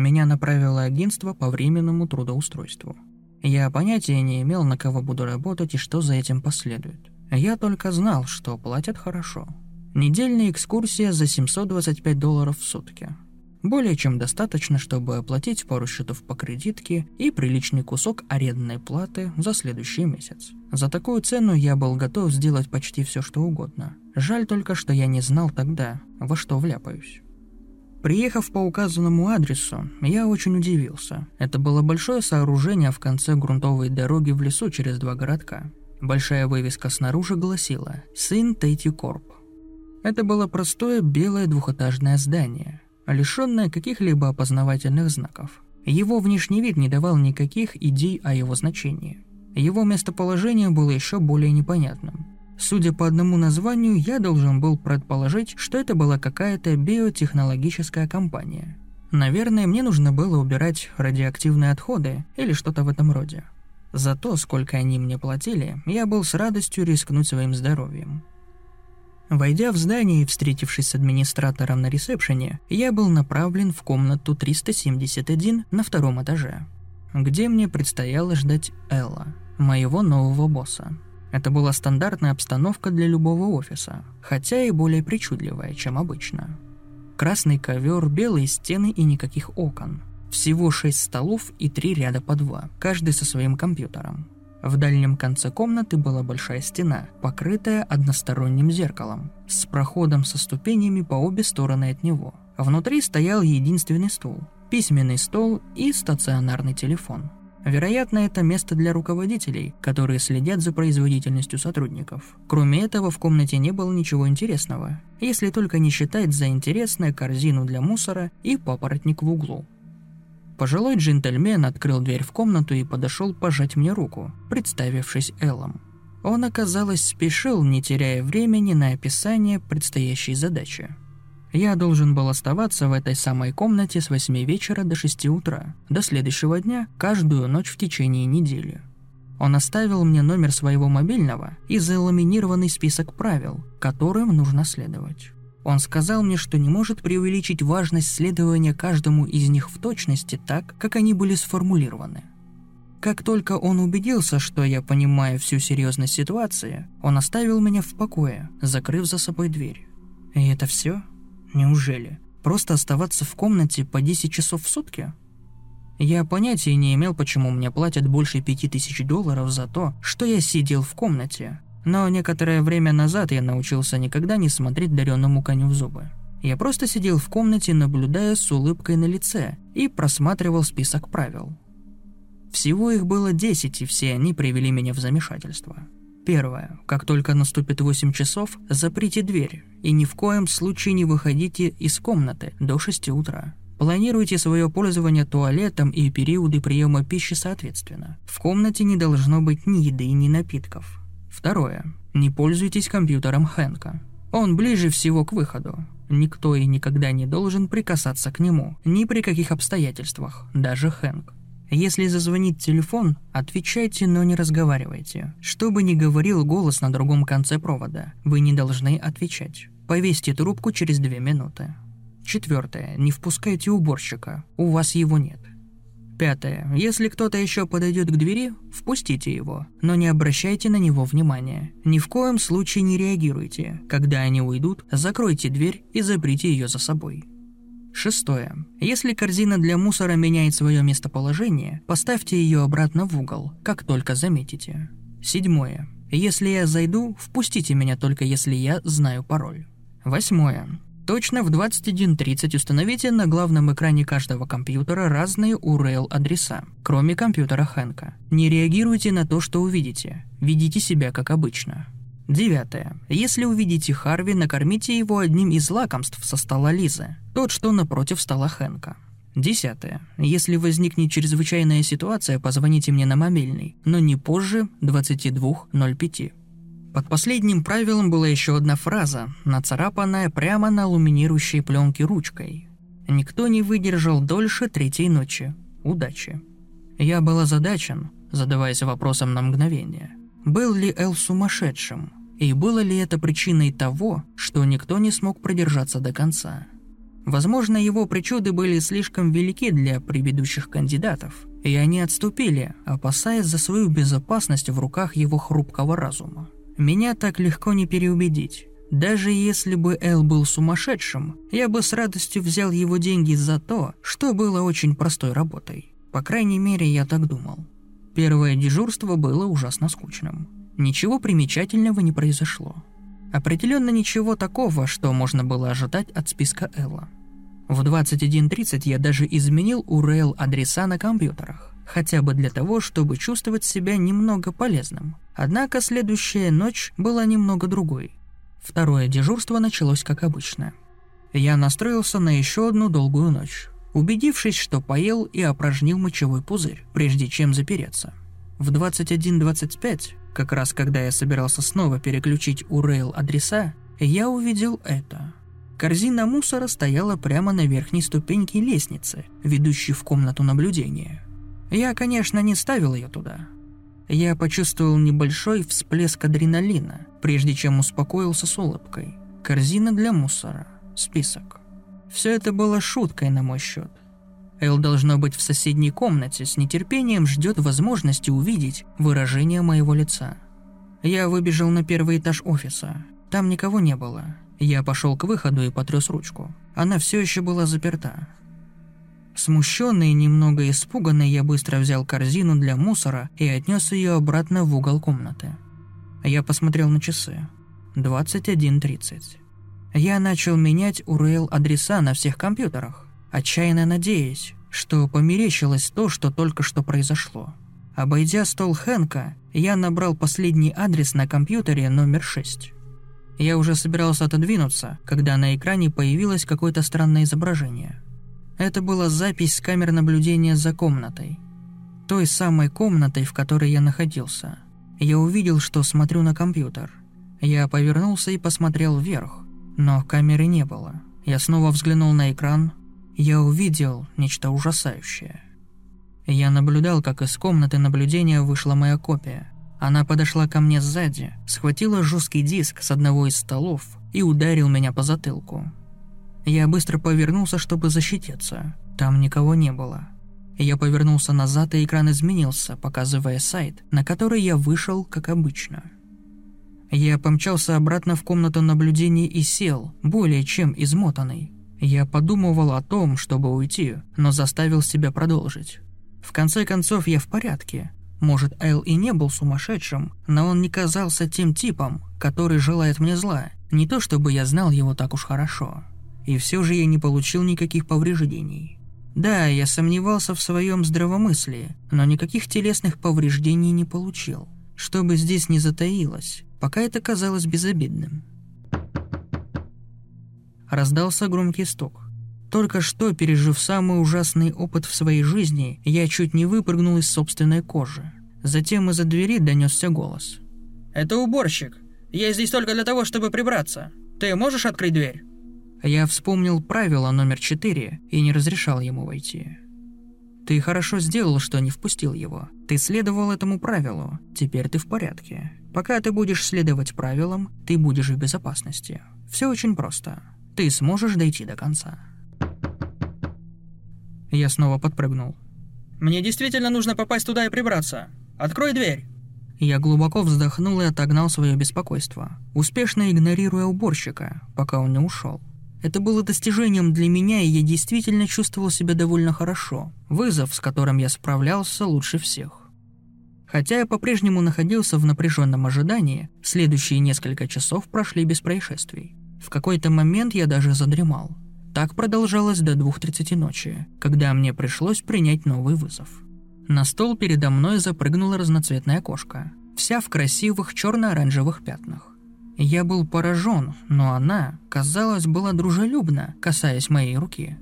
Меня направило агентство по временному трудоустройству. Я понятия не имел, на кого буду работать и что за этим последует. Я только знал, что платят хорошо. Недельная экскурсия за 725 долларов в сутки. Более чем достаточно, чтобы оплатить пару счетов по кредитке и приличный кусок арендной платы за следующий месяц. За такую цену я был готов сделать почти все, что угодно. Жаль только, что я не знал тогда, во что вляпаюсь. Приехав по указанному адресу, я очень удивился. Это было большое сооружение в конце грунтовой дороги в лесу через два городка. Большая вывеска снаружи гласила «Сын Тейти Корп». Это было простое белое двухэтажное здание, лишенное каких-либо опознавательных знаков. Его внешний вид не давал никаких идей о его значении. Его местоположение было еще более непонятным. Судя по одному названию, я должен был предположить, что это была какая-то биотехнологическая компания. Наверное, мне нужно было убирать радиоактивные отходы или что-то в этом роде. За то, сколько они мне платили, я был с радостью рискнуть своим здоровьем. Войдя в здание и встретившись с администратором на ресепшене, я был направлен в комнату 371 на втором этаже, где мне предстояло ждать Элла, моего нового босса. Это была стандартная обстановка для любого офиса, хотя и более причудливая, чем обычно. Красный ковер, белые стены и никаких окон. Всего шесть столов и три ряда по два, каждый со своим компьютером. В дальнем конце комнаты была большая стена, покрытая односторонним зеркалом, с проходом со ступенями по обе стороны от него. Внутри стоял единственный стул, письменный стол и стационарный телефон – Вероятно, это место для руководителей, которые следят за производительностью сотрудников. Кроме этого, в комнате не было ничего интересного, если только не считать за интересное корзину для мусора и папоротник в углу. Пожилой джентльмен открыл дверь в комнату и подошел пожать мне руку, представившись Эллом. Он, оказалось, спешил, не теряя времени на описание предстоящей задачи. Я должен был оставаться в этой самой комнате с 8 вечера до 6 утра, до следующего дня, каждую ночь в течение недели. Он оставил мне номер своего мобильного и заламинированный список правил, которым нужно следовать. Он сказал мне, что не может преувеличить важность следования каждому из них в точности так, как они были сформулированы. Как только он убедился, что я понимаю всю серьезность ситуации, он оставил меня в покое, закрыв за собой дверь. И это все? Неужели? Просто оставаться в комнате по 10 часов в сутки? Я понятия не имел, почему мне платят больше 5000 долларов за то, что я сидел в комнате. Но некоторое время назад я научился никогда не смотреть дареному коню в зубы. Я просто сидел в комнате, наблюдая с улыбкой на лице, и просматривал список правил. Всего их было 10, и все они привели меня в замешательство. Первое. Как только наступит 8 часов, заприте дверь и ни в коем случае не выходите из комнаты до 6 утра. Планируйте свое пользование туалетом и периоды приема пищи соответственно. В комнате не должно быть ни еды, ни напитков. Второе. Не пользуйтесь компьютером Хэнка. Он ближе всего к выходу. Никто и никогда не должен прикасаться к нему, ни при каких обстоятельствах, даже Хэнк. Если зазвонит телефон, отвечайте, но не разговаривайте. Что бы ни говорил голос на другом конце провода, вы не должны отвечать. Повесьте трубку через две минуты. Четвертое. Не впускайте уборщика. У вас его нет. Пятое. Если кто-то еще подойдет к двери, впустите его, но не обращайте на него внимания. Ни в коем случае не реагируйте. Когда они уйдут, закройте дверь и заприте ее за собой. Шестое. Если корзина для мусора меняет свое местоположение, поставьте ее обратно в угол, как только заметите. Седьмое. Если я зайду, впустите меня только если я знаю пароль. Восьмое. Точно в 21.30 установите на главном экране каждого компьютера разные URL-адреса, кроме компьютера Хэнка. Не реагируйте на то, что увидите. Ведите себя как обычно. Девятое. Если увидите Харви, накормите его одним из лакомств со стола Лизы, тот, что напротив стола Хэнка. Десятое. Если возникнет чрезвычайная ситуация, позвоните мне на мобильный, но не позже 22.05. Под последним правилом была еще одна фраза, нацарапанная прямо на алюминирующей пленке ручкой. «Никто не выдержал дольше третьей ночи. Удачи». Я был озадачен, задаваясь вопросом на мгновение. Был ли Эл сумасшедшим? И было ли это причиной того, что никто не смог продержаться до конца? Возможно, его причуды были слишком велики для предыдущих кандидатов, и они отступили, опасаясь за свою безопасность в руках его хрупкого разума. Меня так легко не переубедить. Даже если бы Эл был сумасшедшим, я бы с радостью взял его деньги за то, что было очень простой работой. По крайней мере, я так думал. Первое дежурство было ужасно скучным. Ничего примечательного не произошло. Определенно ничего такого, что можно было ожидать от списка Элла. В 21.30 я даже изменил URL адреса на компьютерах хотя бы для того, чтобы чувствовать себя немного полезным. Однако следующая ночь была немного другой. Второе дежурство началось как обычно. Я настроился на еще одну долгую ночь, убедившись, что поел и опорожнил мочевой пузырь, прежде чем запереться. В 21.25, как раз когда я собирался снова переключить URL адреса, я увидел это. Корзина мусора стояла прямо на верхней ступеньке лестницы, ведущей в комнату наблюдения – я, конечно, не ставил ее туда. Я почувствовал небольшой всплеск адреналина, прежде чем успокоился с улыбкой. Корзина для мусора. Список. Все это было шуткой на мой счет. Эл должно быть в соседней комнате, с нетерпением ждет возможности увидеть выражение моего лица. Я выбежал на первый этаж офиса. Там никого не было. Я пошел к выходу и потряс ручку. Она все еще была заперта. Смущенный и немного испуганный, я быстро взял корзину для мусора и отнес ее обратно в угол комнаты. Я посмотрел на часы. 21.30. Я начал менять URL-адреса на всех компьютерах, отчаянно надеясь, что померещилось то, что только что произошло. Обойдя стол Хэнка, я набрал последний адрес на компьютере номер 6. Я уже собирался отодвинуться, когда на экране появилось какое-то странное изображение – это была запись с камер наблюдения за комнатой. Той самой комнатой, в которой я находился. Я увидел, что смотрю на компьютер. Я повернулся и посмотрел вверх, но камеры не было. Я снова взглянул на экран. Я увидел нечто ужасающее. Я наблюдал, как из комнаты наблюдения вышла моя копия. Она подошла ко мне сзади, схватила жесткий диск с одного из столов и ударил меня по затылку. Я быстро повернулся, чтобы защититься. Там никого не было. Я повернулся назад, и экран изменился, показывая сайт, на который я вышел, как обычно. Я помчался обратно в комнату наблюдения и сел, более чем измотанный. Я подумывал о том, чтобы уйти, но заставил себя продолжить. В конце концов, я в порядке. Может, Эл и не был сумасшедшим, но он не казался тем типом, который желает мне зла. Не то чтобы я знал его так уж хорошо и все же я не получил никаких повреждений. Да, я сомневался в своем здравомыслии, но никаких телесных повреждений не получил. Что бы здесь ни затаилось, пока это казалось безобидным. Раздался громкий стук. Только что, пережив самый ужасный опыт в своей жизни, я чуть не выпрыгнул из собственной кожи. Затем из-за двери донесся голос. «Это уборщик. Я здесь только для того, чтобы прибраться. Ты можешь открыть дверь?» Я вспомнил правило номер четыре и не разрешал ему войти. Ты хорошо сделал, что не впустил его. Ты следовал этому правилу. Теперь ты в порядке. Пока ты будешь следовать правилам, ты будешь в безопасности. Все очень просто. Ты сможешь дойти до конца. Я снова подпрыгнул. Мне действительно нужно попасть туда и прибраться. Открой дверь. Я глубоко вздохнул и отогнал свое беспокойство, успешно игнорируя уборщика, пока он не ушел. Это было достижением для меня, и я действительно чувствовал себя довольно хорошо. Вызов, с которым я справлялся лучше всех. Хотя я по-прежнему находился в напряженном ожидании, следующие несколько часов прошли без происшествий. В какой-то момент я даже задремал. Так продолжалось до 2.30 ночи, когда мне пришлось принять новый вызов. На стол передо мной запрыгнула разноцветная кошка, вся в красивых черно-оранжевых пятнах. Я был поражен, но она, казалось, была дружелюбна, касаясь моей руки.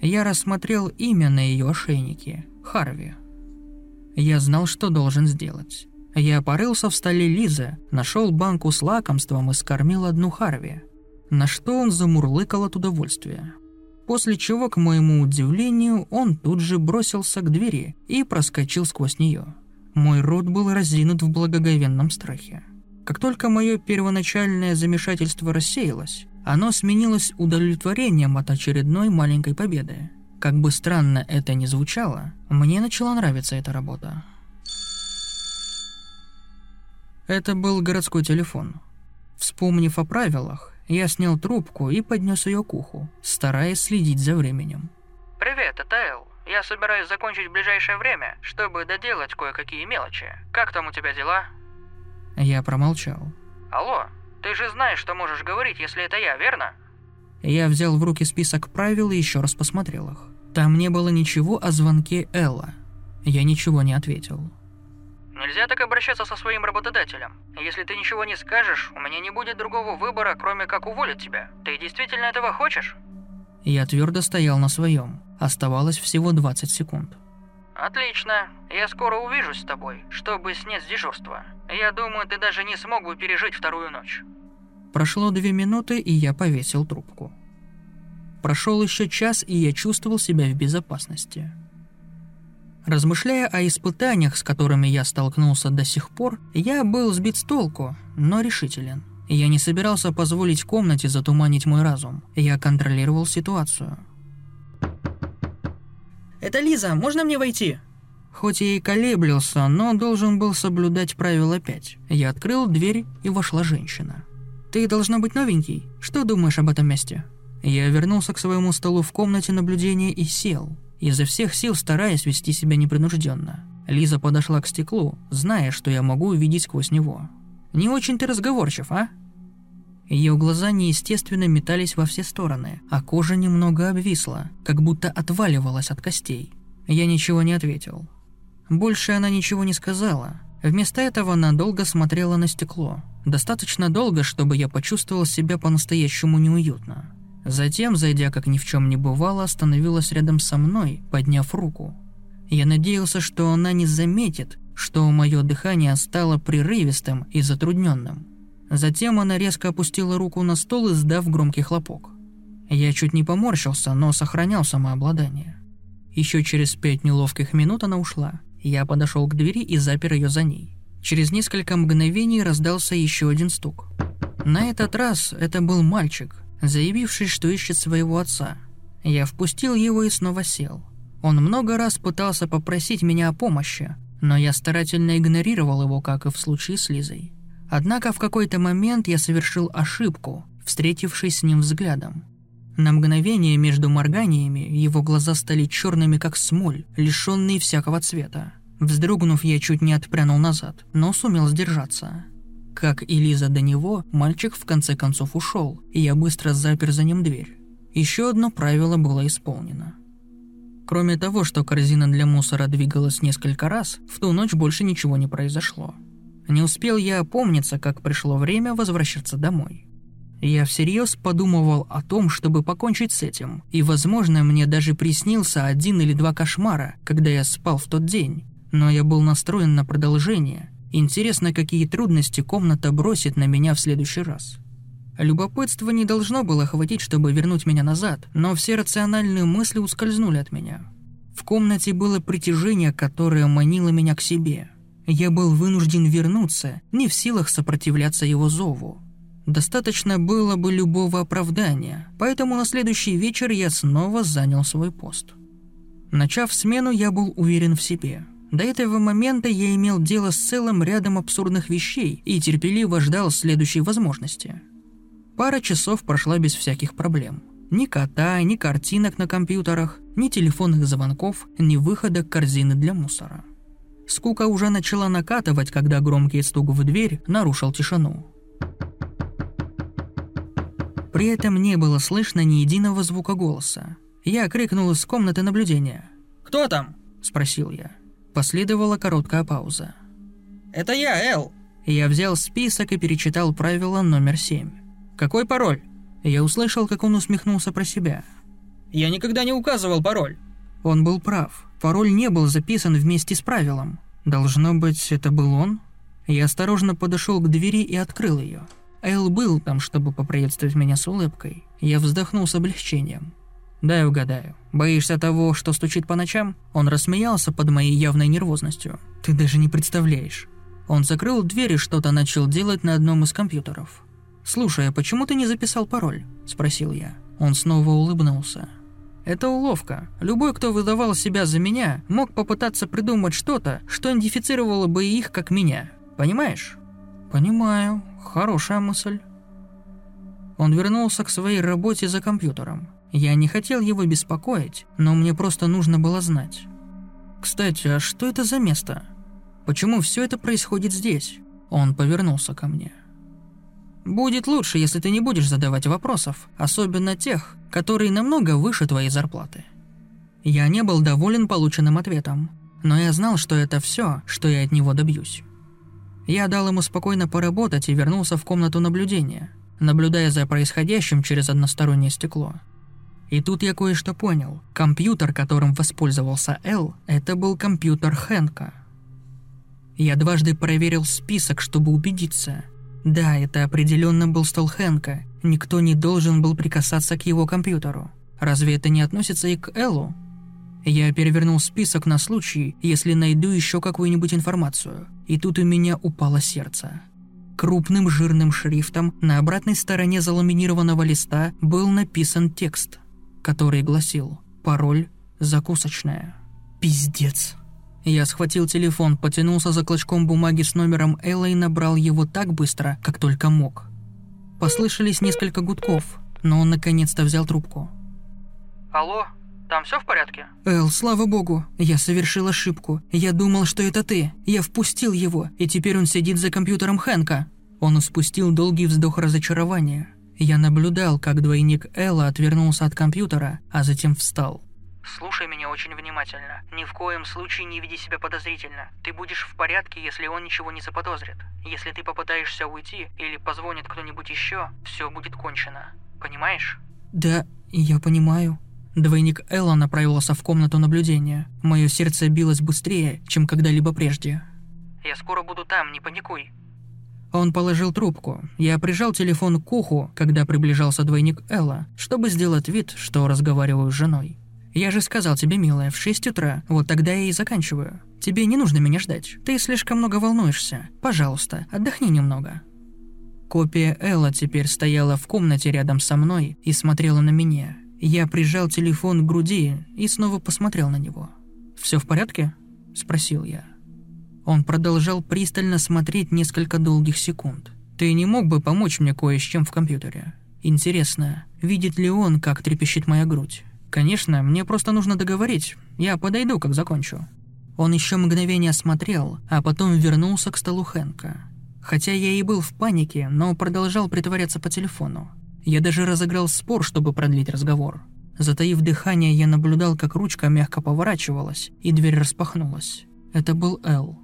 Я рассмотрел имя на ее ошейнике – Харви. Я знал, что должен сделать. Я порылся в столе Лизы, нашел банку с лакомством и скормил одну Харви. На что он замурлыкал от удовольствия. После чего, к моему удивлению, он тут же бросился к двери и проскочил сквозь нее. Мой рот был разинут в благоговенном страхе. Как только мое первоначальное замешательство рассеялось, оно сменилось удовлетворением от очередной маленькой победы. Как бы странно это ни звучало, мне начала нравиться эта работа. Это был городской телефон. Вспомнив о правилах, я снял трубку и поднес ее к уху, стараясь следить за временем. «Привет, это Эл. Я собираюсь закончить в ближайшее время, чтобы доделать кое-какие мелочи. Как там у тебя дела?» Я промолчал. Алло, ты же знаешь, что можешь говорить, если это я, верно? Я взял в руки список правил и еще раз посмотрел их. Там не было ничего о звонке Элла. Я ничего не ответил. Нельзя так обращаться со своим работодателем. Если ты ничего не скажешь, у меня не будет другого выбора, кроме как уволить тебя. Ты действительно этого хочешь? Я твердо стоял на своем. Оставалось всего 20 секунд. Отлично. Я скоро увижусь с тобой, чтобы снять с дежурства. Я думаю, ты даже не смог бы пережить вторую ночь. Прошло две минуты, и я повесил трубку. Прошел еще час, и я чувствовал себя в безопасности. Размышляя о испытаниях, с которыми я столкнулся до сих пор, я был сбит с толку, но решителен. Я не собирался позволить комнате затуманить мой разум. Я контролировал ситуацию. Это Лиза, можно мне войти? Хоть я и колеблился, но должен был соблюдать правило 5. Я открыл дверь, и вошла женщина. «Ты должна быть новенький. Что думаешь об этом месте?» Я вернулся к своему столу в комнате наблюдения и сел, изо всех сил стараясь вести себя непринужденно. Лиза подошла к стеклу, зная, что я могу увидеть сквозь него. «Не очень ты разговорчив, а?» Ее глаза неестественно метались во все стороны, а кожа немного обвисла, как будто отваливалась от костей. Я ничего не ответил. Больше она ничего не сказала. Вместо этого она долго смотрела на стекло. Достаточно долго, чтобы я почувствовал себя по-настоящему неуютно. Затем, зайдя как ни в чем не бывало, остановилась рядом со мной, подняв руку. Я надеялся, что она не заметит, что мое дыхание стало прерывистым и затрудненным. Затем она резко опустила руку на стол, издав громкий хлопок. Я чуть не поморщился, но сохранял самообладание. Еще через пять неловких минут она ушла. Я подошел к двери и запер ее за ней. Через несколько мгновений раздался еще один стук. На этот раз это был мальчик, заявивший, что ищет своего отца. Я впустил его и снова сел. Он много раз пытался попросить меня о помощи, но я старательно игнорировал его, как и в случае с Лизой. Однако в какой-то момент я совершил ошибку, встретившись с ним взглядом. На мгновение между морганиями его глаза стали черными, как смоль, лишенные всякого цвета. Вздрогнув, я чуть не отпрянул назад, но сумел сдержаться. Как и Лиза до него, мальчик в конце концов ушел, и я быстро запер за ним дверь. Еще одно правило было исполнено. Кроме того, что корзина для мусора двигалась несколько раз, в ту ночь больше ничего не произошло. Не успел я опомниться, как пришло время возвращаться домой. Я всерьез подумывал о том, чтобы покончить с этим, и, возможно, мне даже приснился один или два кошмара, когда я спал в тот день, но я был настроен на продолжение. Интересно, какие трудности комната бросит на меня в следующий раз. Любопытство не должно было хватить, чтобы вернуть меня назад, но все рациональные мысли ускользнули от меня. В комнате было притяжение, которое манило меня к себе – я был вынужден вернуться, не в силах сопротивляться его зову. Достаточно было бы любого оправдания, поэтому на следующий вечер я снова занял свой пост. Начав смену, я был уверен в себе. До этого момента я имел дело с целым рядом абсурдных вещей и терпеливо ждал следующей возможности. Пара часов прошла без всяких проблем. Ни кота, ни картинок на компьютерах, ни телефонных звонков, ни выхода корзины для мусора. Скука уже начала накатывать, когда громкий стук в дверь нарушил тишину. При этом не было слышно ни единого звука голоса. Я крикнул из комнаты наблюдения. «Кто там?» – спросил я. Последовала короткая пауза. «Это я, Эл!» Я взял список и перечитал правило номер семь. «Какой пароль?» Я услышал, как он усмехнулся про себя. «Я никогда не указывал пароль». Он был прав. Пароль не был записан вместе с правилом. Должно быть, это был он? Я осторожно подошел к двери и открыл ее. Эл был там, чтобы поприветствовать меня с улыбкой. Я вздохнул с облегчением. «Дай угадаю. Боишься того, что стучит по ночам?» Он рассмеялся под моей явной нервозностью. «Ты даже не представляешь». Он закрыл дверь и что-то начал делать на одном из компьютеров. «Слушай, а почему ты не записал пароль?» – спросил я. Он снова улыбнулся. «Это уловка. Любой, кто выдавал себя за меня, мог попытаться придумать что-то, что идентифицировало бы их как меня. Понимаешь?» «Понимаю. Хорошая мысль». Он вернулся к своей работе за компьютером. Я не хотел его беспокоить, но мне просто нужно было знать. «Кстати, а что это за место? Почему все это происходит здесь?» Он повернулся ко мне. «Будет лучше, если ты не будешь задавать вопросов, особенно тех, которые намного выше твоей зарплаты». Я не был доволен полученным ответом, но я знал, что это все, что я от него добьюсь. Я дал ему спокойно поработать и вернулся в комнату наблюдения, наблюдая за происходящим через одностороннее стекло – и тут я кое-что понял. Компьютер, которым воспользовался Эл, это был компьютер Хэнка. Я дважды проверил список, чтобы убедиться. Да, это определенно был стол Хэнка. Никто не должен был прикасаться к его компьютеру. Разве это не относится и к Эллу? Я перевернул список на случай, если найду еще какую-нибудь информацию. И тут у меня упало сердце. Крупным жирным шрифтом на обратной стороне заламинированного листа был написан текст – который гласил «Пароль закусочная». Пиздец. Я схватил телефон, потянулся за клочком бумаги с номером Элла и набрал его так быстро, как только мог. Послышались несколько гудков, но он наконец-то взял трубку. «Алло, там все в порядке?» «Эл, слава богу, я совершил ошибку. Я думал, что это ты. Я впустил его, и теперь он сидит за компьютером Хэнка». Он испустил долгий вздох разочарования. Я наблюдал, как двойник Элла отвернулся от компьютера, а затем встал. «Слушай меня очень внимательно. Ни в коем случае не веди себя подозрительно. Ты будешь в порядке, если он ничего не заподозрит. Если ты попытаешься уйти или позвонит кто-нибудь еще, все будет кончено. Понимаешь?» «Да, я понимаю». Двойник Элла направился в комнату наблюдения. Мое сердце билось быстрее, чем когда-либо прежде. «Я скоро буду там, не паникуй. Он положил трубку. Я прижал телефон к уху, когда приближался двойник Элла, чтобы сделать вид, что разговариваю с женой. «Я же сказал тебе, милая, в 6 утра, вот тогда я и заканчиваю. Тебе не нужно меня ждать. Ты слишком много волнуешься. Пожалуйста, отдохни немного». Копия Элла теперь стояла в комнате рядом со мной и смотрела на меня. Я прижал телефон к груди и снова посмотрел на него. «Все в порядке?» – спросил я. Он продолжал пристально смотреть несколько долгих секунд. «Ты не мог бы помочь мне кое с чем в компьютере? Интересно, видит ли он, как трепещет моя грудь? Конечно, мне просто нужно договорить. Я подойду, как закончу». Он еще мгновение смотрел, а потом вернулся к столу Хэнка. Хотя я и был в панике, но продолжал притворяться по телефону. Я даже разыграл спор, чтобы продлить разговор. Затаив дыхание, я наблюдал, как ручка мягко поворачивалась, и дверь распахнулась. Это был Эл.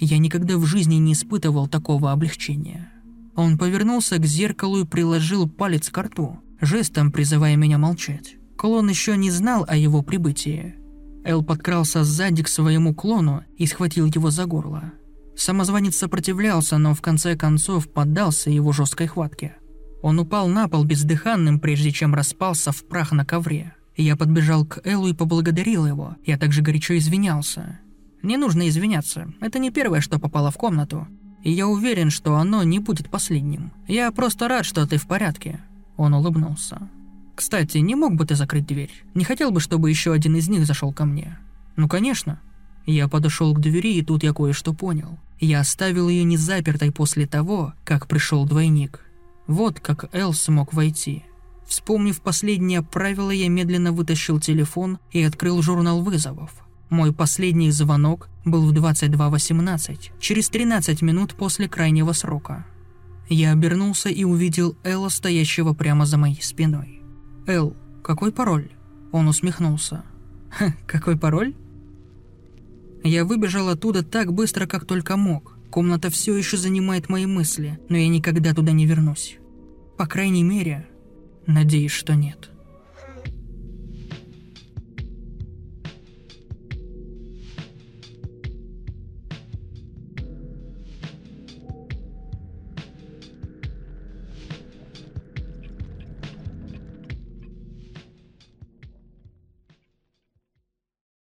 Я никогда в жизни не испытывал такого облегчения. Он повернулся к зеркалу и приложил палец к рту, жестом призывая меня молчать. Клон еще не знал о его прибытии. Эл подкрался сзади к своему клону и схватил его за горло. Самозванец сопротивлялся, но в конце концов поддался его жесткой хватке. Он упал на пол бездыханным, прежде чем распался в прах на ковре. Я подбежал к Эллу и поблагодарил его. Я также горячо извинялся. Не нужно извиняться, это не первое, что попало в комнату. И я уверен, что оно не будет последним. Я просто рад, что ты в порядке». Он улыбнулся. «Кстати, не мог бы ты закрыть дверь? Не хотел бы, чтобы еще один из них зашел ко мне?» «Ну, конечно». Я подошел к двери, и тут я кое-что понял. Я оставил ее незапертой после того, как пришел двойник. Вот как Эл смог войти. Вспомнив последнее правило, я медленно вытащил телефон и открыл журнал вызовов. Мой последний звонок был в 22.18, через 13 минут после крайнего срока. Я обернулся и увидел Элла, стоящего прямо за моей спиной. «Эл, какой пароль?» Он усмехнулся. «Ха, какой пароль?» Я выбежал оттуда так быстро, как только мог. Комната все еще занимает мои мысли, но я никогда туда не вернусь. По крайней мере, надеюсь, что нет.